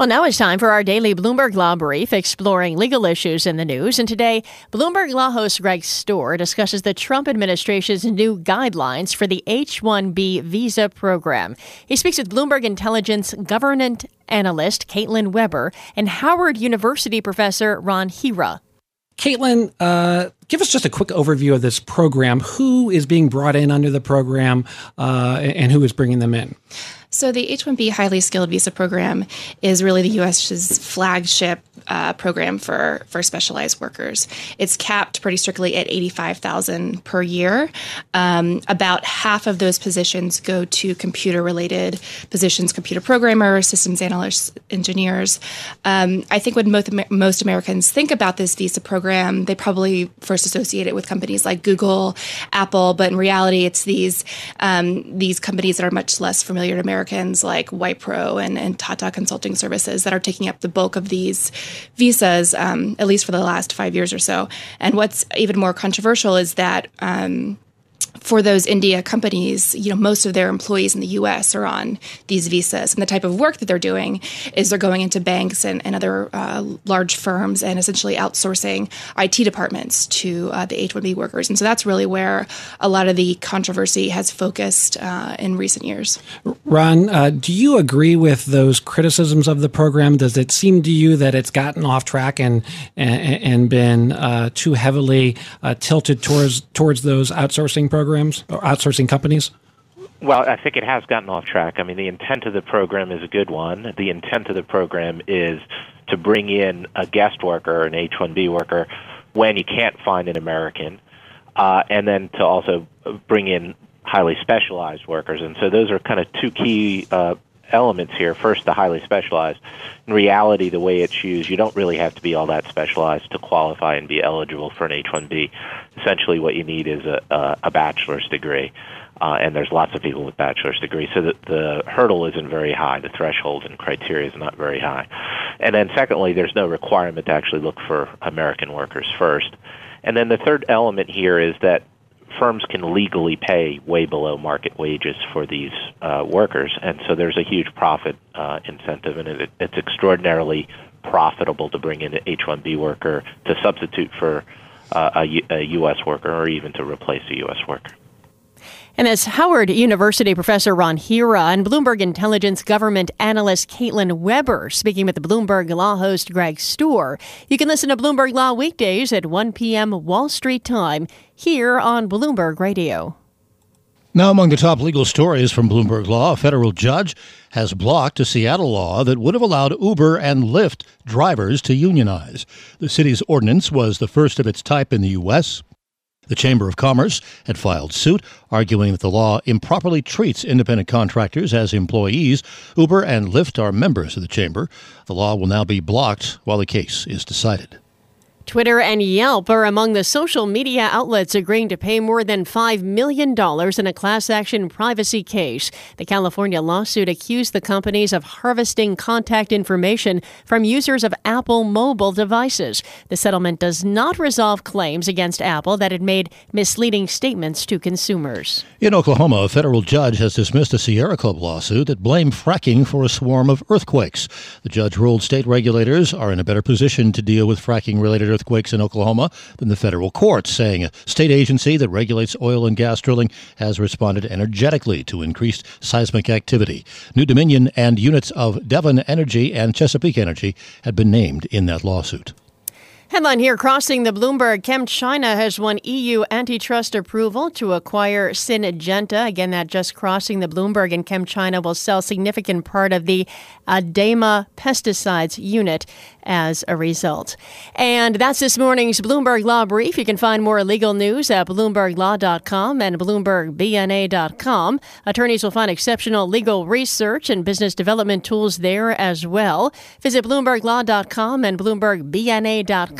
Well, now it's time for our daily Bloomberg Law Brief, exploring legal issues in the news. And today, Bloomberg Law host Greg Stohr discusses the Trump administration's new guidelines for the H 1B visa program. He speaks with Bloomberg Intelligence government analyst Caitlin Webber and Howard University professor Ron Hira. Caitlin, uh, give us just a quick overview of this program. Who is being brought in under the program uh, and who is bringing them in? So, the H 1B Highly Skilled Visa Program is really the U.S.'s flagship uh, program for, for specialized workers. It's capped pretty strictly at 85,000 per year. Um, about half of those positions go to computer related positions, computer programmers, systems analysts, engineers. Um, I think when most, most Americans think about this visa program, they probably first associate it with companies like Google, Apple, but in reality, it's these, um, these companies that are much less familiar to Americans like Wipro and, and Tata Consulting Services that are taking up the bulk of these visas, um, at least for the last five years or so. And what's even more controversial is that um, for those India companies, you know, most of their employees in the U.S. are on these visas, and the type of work that they're doing is they're going into banks and, and other uh, large firms and essentially outsourcing IT departments to uh, the H-1B workers, and so that's really where a lot of the controversy has focused uh, in recent years. Ron, uh, do you agree with those criticisms of the program? Does it seem to you that it's gotten off track and and, and been uh, too heavily uh, tilted towards towards those outsourcing programs? Programs or outsourcing companies? Well, I think it has gotten off track. I mean, the intent of the program is a good one. The intent of the program is to bring in a guest worker, an H 1B worker, when you can't find an American, uh, and then to also bring in highly specialized workers. And so those are kind of two key uh, elements here. First, the highly specialized. In reality, the way it's used, you don't really have to be all that specialized to qualify and be eligible for an H-1B. Essentially, what you need is a, a, a bachelor's degree. Uh, and there's lots of people with bachelor's degrees, so the, the hurdle isn't very high. The threshold and criteria is not very high. And then, secondly, there's no requirement to actually look for American workers first. And then the third element here is that firms can legally pay way below market wages for these uh, workers, and so there's a huge profit uh, incentive, and it, it's extraordinarily profitable to bring in an H-1B worker to substitute for uh, a, U- a U.S. worker or even to replace a U.S. worker. And as Howard University professor Ron Hira and Bloomberg Intelligence government analyst Caitlin Webber speaking with the Bloomberg Law host Greg Stohr. You can listen to Bloomberg Law weekdays at 1 p.m. Wall Street time here on Bloomberg Radio. Now, among the top legal stories from Bloomberg Law, a federal judge has blocked a Seattle law that would have allowed Uber and Lyft drivers to unionize. The city's ordinance was the first of its type in the U.S. The Chamber of Commerce had filed suit, arguing that the law improperly treats independent contractors as employees. Uber and Lyft are members of the Chamber. The law will now be blocked while the case is decided. Twitter and Yelp are among the social media outlets agreeing to pay more than $5 million in a class action privacy case. The California lawsuit accused the companies of harvesting contact information from users of Apple mobile devices. The settlement does not resolve claims against Apple that it made misleading statements to consumers. In Oklahoma, a federal judge has dismissed a Sierra Club lawsuit that blamed fracking for a swarm of earthquakes. The judge ruled state regulators are in a better position to deal with fracking related earthquakes in Oklahoma than the federal courts, saying a state agency that regulates oil and gas drilling has responded energetically to increased seismic activity. New Dominion and units of Devon Energy and Chesapeake Energy had been named in that lawsuit. Headline here crossing the Bloomberg ChemChina has won EU antitrust approval to acquire Syngenta. Again, that just crossing the Bloomberg and ChemChina will sell significant part of the Adama pesticides unit as a result. And that's this morning's Bloomberg Law Brief. You can find more legal news at BloombergLaw.com and BloombergBNA.com. Attorneys will find exceptional legal research and business development tools there as well. Visit BloombergLaw.com and BloombergBNA.com